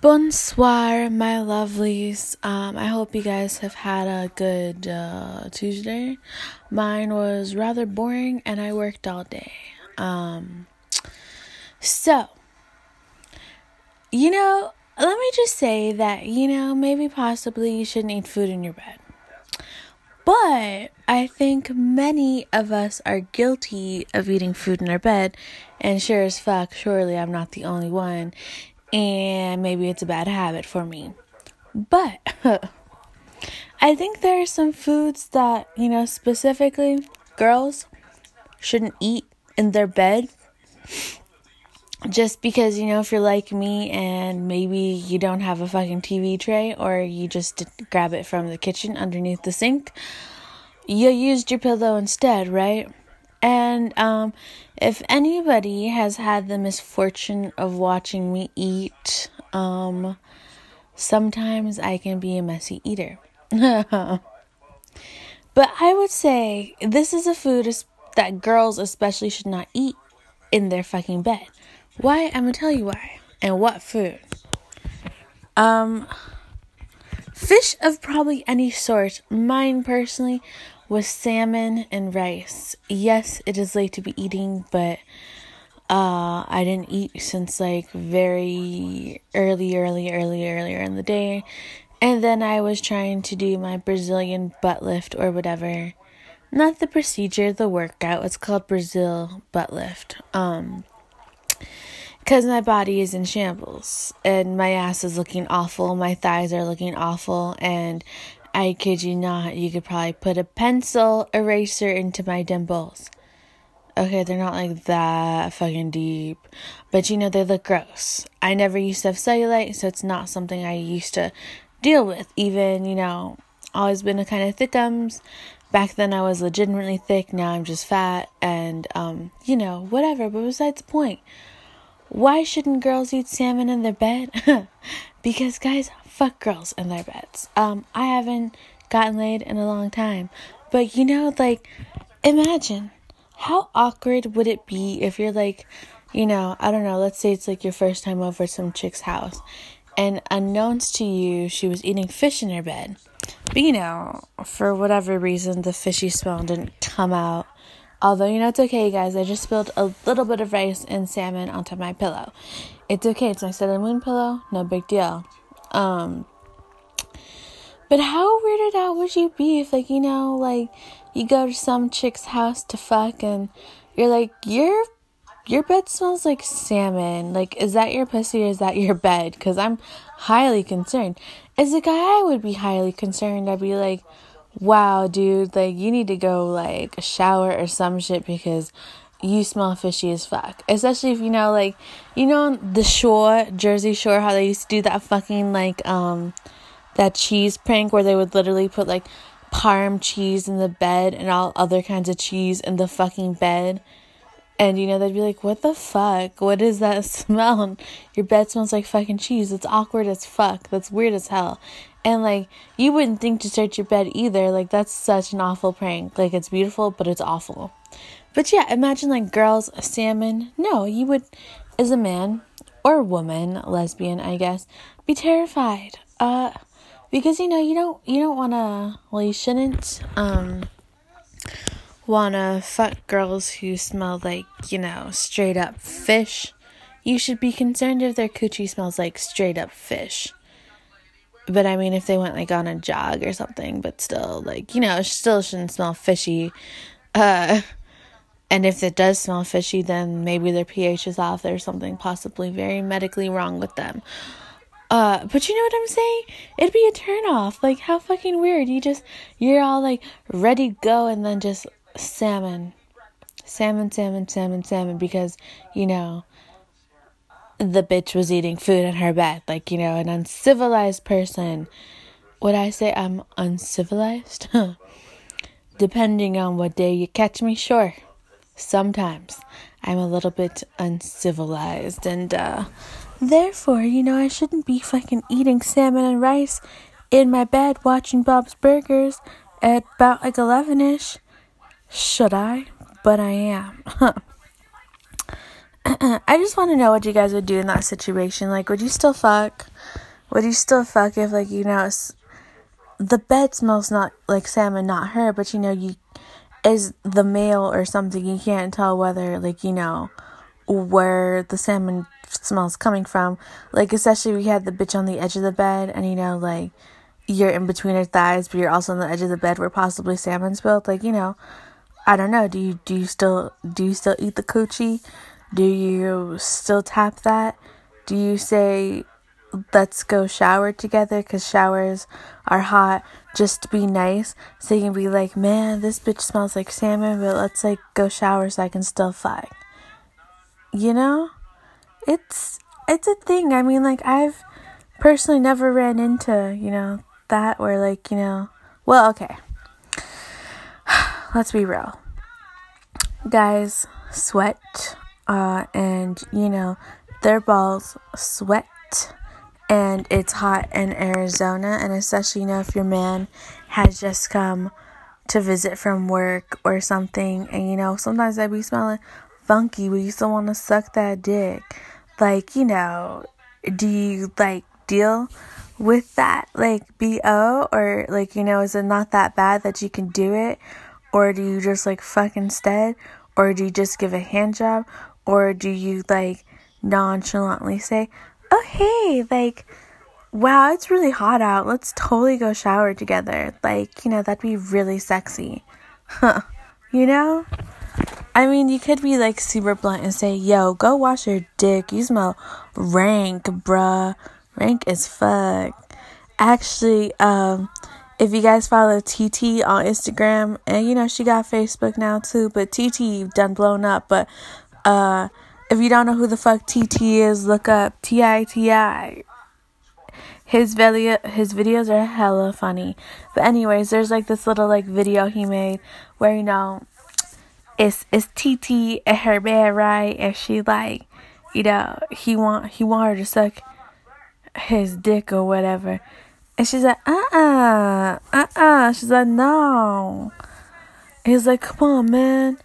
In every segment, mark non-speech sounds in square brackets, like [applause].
Bonsoir, my lovelies. Um, I hope you guys have had a good uh, Tuesday. Mine was rather boring, and I worked all day. Um, so, you know, let me just say that, you know, maybe possibly you shouldn't eat food in your bed. But I think many of us are guilty of eating food in our bed, and sure as fuck, surely I'm not the only one and maybe it's a bad habit for me. But [laughs] I think there are some foods that, you know, specifically girls shouldn't eat in their bed. Just because, you know, if you're like me and maybe you don't have a fucking TV tray or you just grab it from the kitchen underneath the sink, you used your pillow instead, right? And um, if anybody has had the misfortune of watching me eat, um, sometimes I can be a messy eater. [laughs] but I would say this is a food that girls especially should not eat in their fucking bed. Why? I'm gonna tell you why. And what food? Um, fish of probably any sort. Mine personally with salmon and rice. Yes, it is late to be eating, but uh, I didn't eat since like very early, early, early, earlier in the day. And then I was trying to do my Brazilian butt lift or whatever. Not the procedure, the workout. It's called Brazil butt lift. Um, because my body is in shambles and my ass is looking awful, my thighs are looking awful, and I kid you not, you could probably put a pencil eraser into my dimples. Okay, they're not like that fucking deep, but you know, they look gross. I never used to have cellulite, so it's not something I used to deal with. Even, you know, always been a kind of thickums. Back then I was legitimately thick, now I'm just fat, and, um, you know, whatever, but besides the point. Why shouldn't girls eat salmon in their bed? [laughs] because, guys, fuck girls in their beds. Um, I haven't gotten laid in a long time. But you know, like, imagine how awkward would it be if you're like, you know, I don't know, let's say it's like your first time over some chick's house, and unknowns to you, she was eating fish in her bed. But you know, for whatever reason, the fishy smell didn't come out. Although, you know, it's okay, guys. I just spilled a little bit of rice and salmon onto my pillow. It's okay. It's my Sailor Moon pillow. No big deal. Um, but how weirded out would you be if, like, you know, like you go to some chick's house to fuck and you're like, your your bed smells like salmon. Like, is that your pussy or is that your bed? Because I'm highly concerned. As a guy, I would be highly concerned. I'd be like, wow, dude, like, you need to go, like, shower or some shit because you smell fishy as fuck. Especially if you know, like, you know, the shore, Jersey Shore, how they used to do that fucking, like, um, that cheese prank where they would literally put, like, parm cheese in the bed and all other kinds of cheese in the fucking bed. And, you know, they'd be like, what the fuck? What is that [laughs] smell? Your bed smells like fucking cheese. It's awkward as fuck. That's weird as hell. And, like, you wouldn't think to search your bed either. Like, that's such an awful prank. Like, it's beautiful, but it's awful. But yeah, imagine like girls, salmon. No, you would, as a man or woman, lesbian, I guess, be terrified. Uh, because you know you don't you don't want to. Well, you shouldn't. Um, wanna fuck girls who smell like you know straight up fish. You should be concerned if their coochie smells like straight up fish. But I mean, if they went like on a jog or something, but still, like, you know, still shouldn't smell fishy. Uh, and if it does smell fishy, then maybe their pH is off. There's something possibly very medically wrong with them. Uh, but you know what I'm saying? It'd be a turnoff. Like, how fucking weird. You just, you're all like ready to go and then just salmon. Salmon, salmon, salmon, salmon. Because, you know, the bitch was eating food in her bed. Like, you know, an uncivilized person. Would I say I'm uncivilized? [laughs] Depending on what day you catch me, sure sometimes I'm a little bit uncivilized and uh therefore, you know, I shouldn't be fucking eating salmon and rice in my bed watching Bob's Burgers at about like 11ish. Should I? But I am. [laughs] I just want to know what you guys would do in that situation. Like, would you still fuck? Would you still fuck if, like, you know, the bed smells not like salmon, not her, but you know, you is the male or something, you can't tell whether, like, you know, where the salmon smells coming from. Like, especially you had the bitch on the edge of the bed and, you know, like, you're in between her thighs, but you're also on the edge of the bed where possibly salmon spilled. Like, you know, I don't know. Do you do you still do you still eat the coochie? Do you still tap that? Do you say let's go shower together because showers are hot. Just to be nice so you can be like man this bitch smells like salmon but let's like go shower so i can still fuck. You know? It's it's a thing. I mean like i've personally never ran into you know that where like you know well okay. [sighs] Let's be real. Guys sweat uh, and you know their balls sweat and it's hot in Arizona and especially you know if your man has just come to visit from work or something and you know sometimes I be smelling funky but you still want to suck that dick. Like you know do you like deal with that like bo or like you know is it not that bad that you can do it? Or do you just like fuck instead? Or do you just give a hand job? Or do you like nonchalantly say, oh, hey, like, wow, it's really hot out. Let's totally go shower together. Like, you know, that'd be really sexy. Huh. You know? I mean, you could be like super blunt and say, yo, go wash your dick. You smell rank, bruh. Rank as fuck. Actually, um, if you guys follow TT on Instagram, and you know, she got Facebook now too, but TT done blown up. But uh, if you don't know who the fuck TT is, look up T I T I. His video, his videos are hella funny. But anyways, there's like this little like video he made where you know, it's it's TT at her bed, right? And she like, you know, he want he want her to suck his dick or whatever. And she's like, uh uh-uh, uh, uh She's like, no. And he's like, come on, man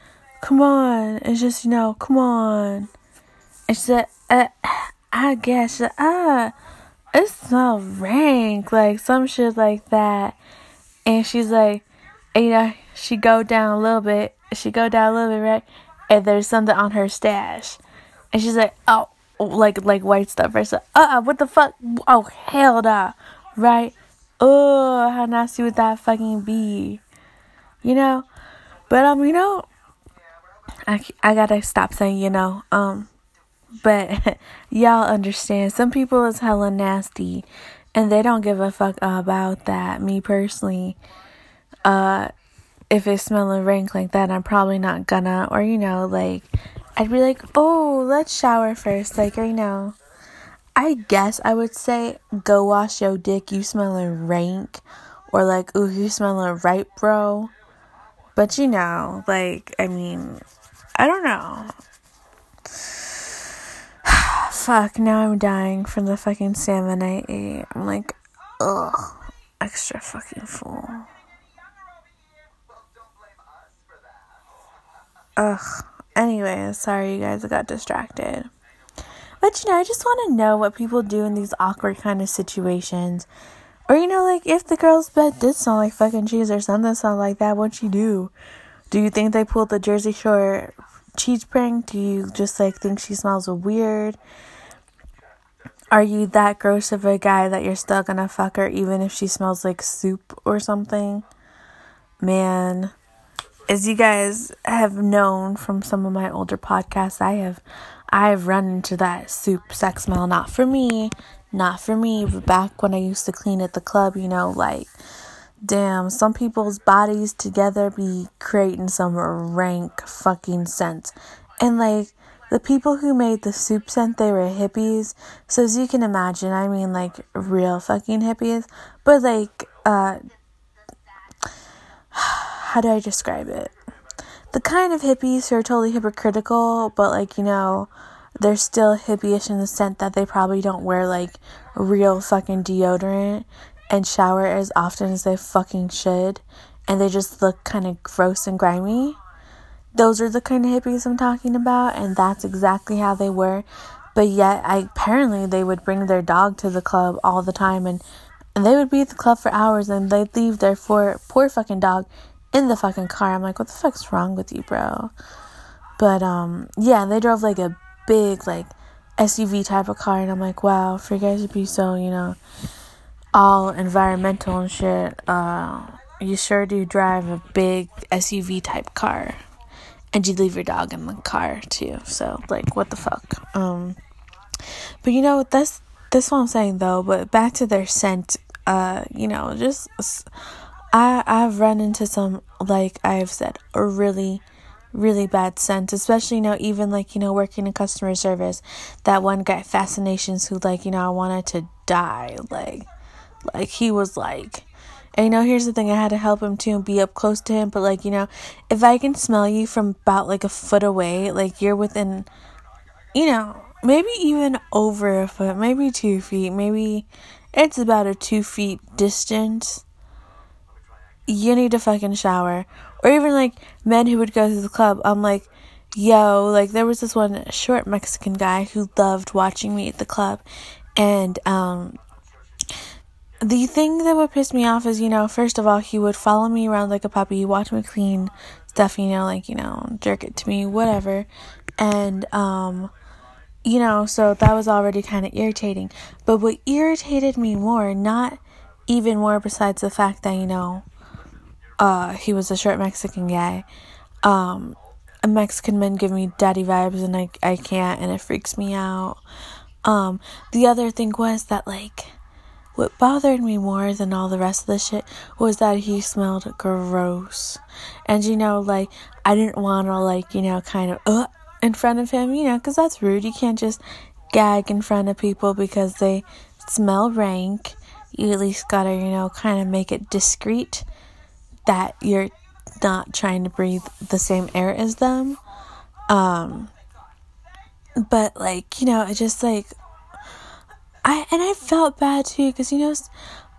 come on. It's just, you know, come on. She said, uh, I guess, ah, it's not rank, like some shit like that. And she's like, and, you know, she go down a little bit, she go down a little bit, right? And there's something on her stash. And she's like, oh, like, like white stuff, right? So, uh, what the fuck? Oh, hell nah, right? Oh, how nasty would that fucking be? You know? But, um, you know, I, I gotta stop saying, you know, um, but [laughs] y'all understand. Some people is hella nasty and they don't give a fuck about that. Me personally, uh, if it's smelling rank like that, I'm probably not gonna, or you know, like, I'd be like, oh, let's shower first, like, you know. I guess I would say, go wash your dick, you smelling rank, or like, ooh, you smelling right, bro. But you know, like, I mean, I don't know. Fuck, now I'm dying from the fucking salmon I ate. I'm like, ugh, extra fucking full. Ugh. Anyway, sorry you guys, I got distracted. But you know, I just want to know what people do in these awkward kind of situations. Or you know, like if the girl's bed did smell like fucking cheese or something sound like that, what'd you do? Do you think they pulled the Jersey Shore cheese prank? Do you just like think she smells weird? Are you that gross of a guy that you're still gonna fuck her even if she smells like soup or something? Man, as you guys have known from some of my older podcasts, I have I have run into that soup sex smell. Not for me, not for me. But back when I used to clean at the club, you know, like Damn, some people's bodies together be creating some rank fucking scent. And like the people who made the soup scent, they were hippies. So as you can imagine, I mean like real fucking hippies. But like, uh, [sighs] how do I describe it? The kind of hippies who are totally hypocritical, but like, you know, they're still hippie-ish in the sense that they probably don't wear like real fucking deodorant and shower as often as they fucking should and they just look kind of gross and grimy. Those are the kind of hippies I'm talking about, and that's exactly how they were. But yet, I apparently they would bring their dog to the club all the time, and and they would be at the club for hours, and they'd leave their poor poor fucking dog in the fucking car. I'm like, what the fuck's wrong with you, bro? But um, yeah, they drove like a big like SUV type of car, and I'm like, wow, for you guys to be so, you know, all environmental and shit, uh, you sure do drive a big SUV type car. And you leave your dog in the car too. So like what the fuck? Um but you know that's that's what I'm saying though, but back to their scent, uh, you know, just I I've run into some like I've said, a really really bad scent, especially you know even like you know working in customer service. That one guy fascinations who like you know I wanted to die like like he was like and you know, here's the thing I had to help him too and be up close to him. But, like, you know, if I can smell you from about like a foot away, like you're within, you know, maybe even over a foot, maybe two feet, maybe it's about a two feet distance. You need to fucking shower. Or even like men who would go to the club, I'm like, yo, like there was this one short Mexican guy who loved watching me at the club. And, um, the thing that would piss me off is, you know, first of all, he would follow me around like a puppy, watch me clean stuff, you know, like, you know, jerk it to me, whatever. And, um, you know, so that was already kind of irritating. But what irritated me more, not even more besides the fact that, you know, uh, he was a short Mexican guy, um, Mexican men give me daddy vibes and I, I can't and it freaks me out. Um, the other thing was that, like, what bothered me more than all the rest of the shit was that he smelled gross. And you know, like, I didn't want to, like, you know, kind of, uh, in front of him, you know, because that's rude. You can't just gag in front of people because they smell rank. You at least gotta, you know, kind of make it discreet that you're not trying to breathe the same air as them. Um, but like, you know, it just like, I and I felt bad too because you know,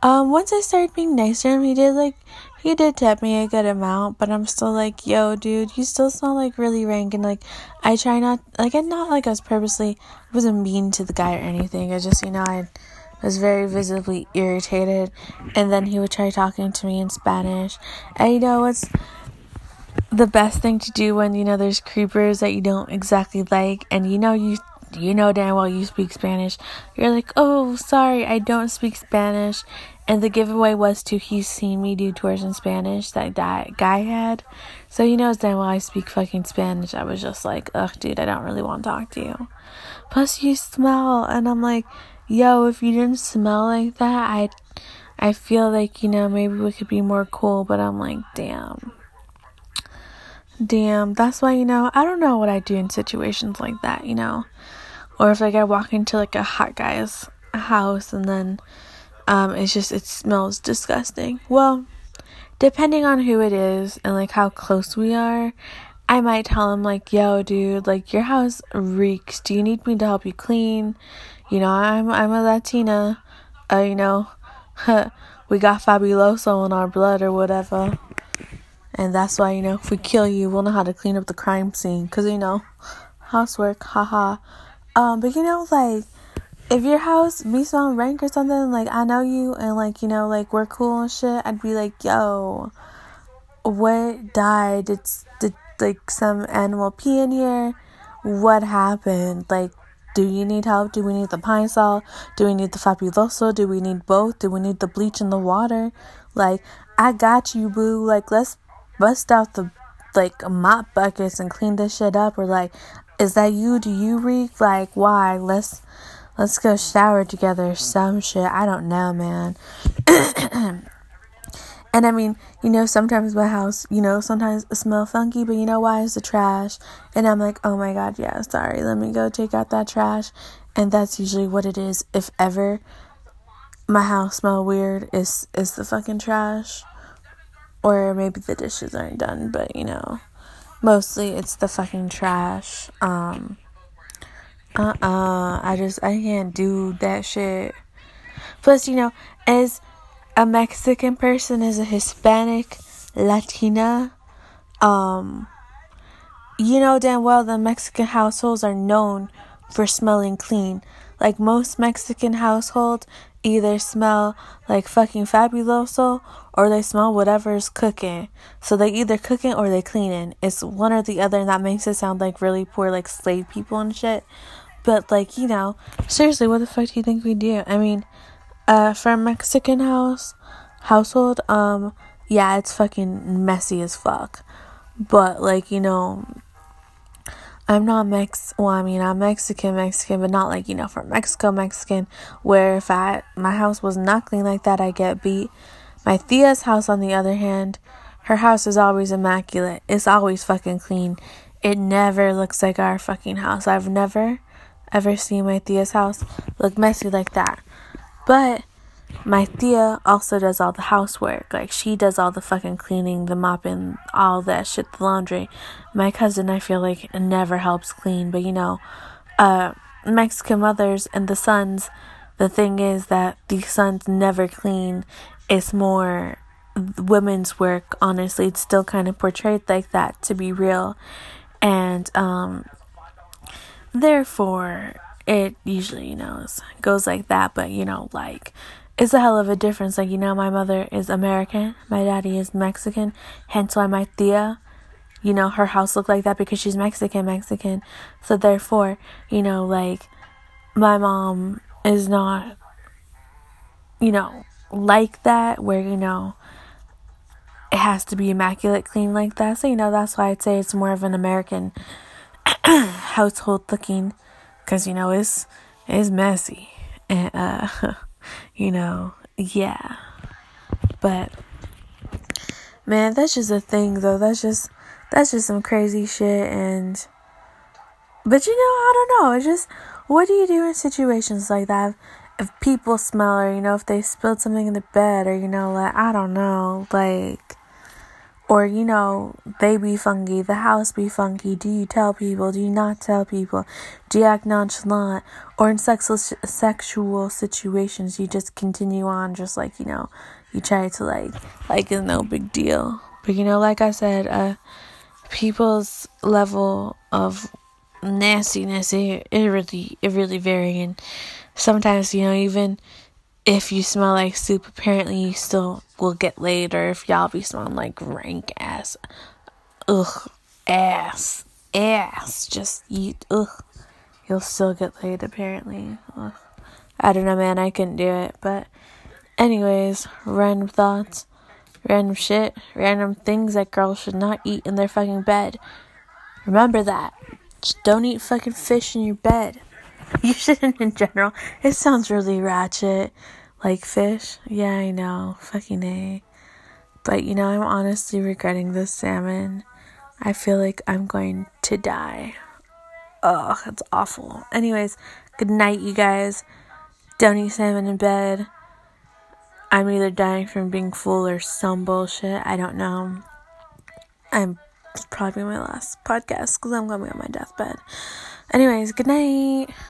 um, once I started being nicer to him, he did like he did tip me a good amount, but I'm still like, yo, dude, you still smell like really rank, and like I try not like I'm not like I was purposely I wasn't mean to the guy or anything. I just you know I was very visibly irritated, and then he would try talking to me in Spanish, and you know what's the best thing to do when you know there's creepers that you don't exactly like, and you know you you know damn well you speak Spanish. You're like, oh, sorry, I don't speak Spanish. And the giveaway was to he's seen me do tours in Spanish that that guy had. So he knows damn well I speak fucking Spanish. I was just like, ugh, dude, I don't really want to talk to you. Plus, you smell, and I'm like, yo, if you didn't smell like that, I, I feel like you know maybe we could be more cool. But I'm like, damn. Damn, that's why, you know, I don't know what I do in situations like that, you know or if like I walk into like a hot guy's house and then um it's just it smells disgusting. Well, depending on who it is and like how close we are, I might tell him like, "Yo, dude, like your house reeks. Do you need me to help you clean?" You know, I'm I'm a Latina. Uh, you know, [laughs] we got fabuloso in our blood or whatever. And that's why, you know, if we kill you, we'll know how to clean up the crime scene. Because, you know, housework, haha. Um, but you know, like if your house be on rank or something, like I know you and like you know, like we're cool and shit, I'd be like, yo, what died? Did did like some animal pee in here? What happened? Like, do you need help? Do we need the pine sol? Do we need the fabuloso? Do we need both? Do we need the bleach in the water? Like, I got you, boo. Like, let's bust out the like mop buckets and clean this shit up. Or like, is that you? Do you reek? Like, why? Let's let's go shower together. Some shit. I don't know, man. [coughs] and I mean, you know, sometimes my house, you know, sometimes it smell funky, but you know why? It's the trash. And I'm like, oh my god, yeah, sorry. Let me go take out that trash. And that's usually what it is. If ever my house smell weird, is is the fucking trash. Or maybe the dishes aren't done, but you know mostly it's the fucking trash. Um, uh uh I just, I can't do that shit. Plus, you know, as a Mexican person, as a Hispanic, Latina, um, you know damn well the Mexican households are known for smelling clean. Like most Mexican households either smell like fucking fabuloso or they smell whatever's cooking. So they either cooking or they cleaning. It's one or the other and that makes it sound like really poor like slave people and shit. But like, you know, seriously, what the fuck do you think we do? I mean, uh for a Mexican house household, um, yeah, it's fucking messy as fuck. But like, you know, I'm not Mex. Well, I mean, I'm Mexican, Mexican, but not like you know from Mexico, Mexican. Where if I my house was not clean like that, I get beat. My Tia's house, on the other hand, her house is always immaculate. It's always fucking clean. It never looks like our fucking house. I've never, ever seen my Tia's house look messy like that. But my Tia also does all the housework. Like she does all the fucking cleaning, the mopping, all that shit, the laundry. My cousin, I feel like, never helps clean, but you know, uh, Mexican mothers and the sons, the thing is that the sons never clean. It's more women's work, honestly. It's still kind of portrayed like that, to be real. And, um, therefore, it usually, you know, goes like that, but you know, like, it's a hell of a difference. Like, you know, my mother is American, my daddy is Mexican, hence why my Tia, you know, her house looked like that because she's Mexican, Mexican. So, therefore, you know, like, my mom is not, you know, like that, where, you know, it has to be immaculate clean like that. So, you know, that's why I'd say it's more of an American [clears throat] household looking, because, you know, it's, it's messy. And, uh, [laughs] you know, yeah. But man, that's just a thing though. That's just that's just some crazy shit and but you know, I don't know. It's just what do you do in situations like that? If people smell or you know, if they spilled something in the bed or you know, like I don't know, like or you know they be funky the house be funky. Do you tell people? Do you not tell people? Do you act nonchalant? Or in sexual sexual situations you just continue on just like you know you try to like like it's no big deal. But you know like i said uh people's level of nastiness it, it really it really vary and sometimes you know even if you smell like soup, apparently you still will get laid, or if y'all be smelling like rank ass, ugh, ass, ass, just eat, ugh, you'll still get laid, apparently. Ugh. I don't know, man, I couldn't do it, but, anyways, random thoughts, random shit, random things that girls should not eat in their fucking bed. Remember that. Just don't eat fucking fish in your bed. [laughs] You shouldn't in general. It sounds really ratchet. Like fish? Yeah, I know. Fucking A. But you know, I'm honestly regretting this salmon. I feel like I'm going to die. Ugh, it's awful. Anyways, good night, you guys. Don't eat salmon in bed. I'm either dying from being full or some bullshit. I don't know. I'm probably my last podcast because I'm going to be on my deathbed. Anyways, good night.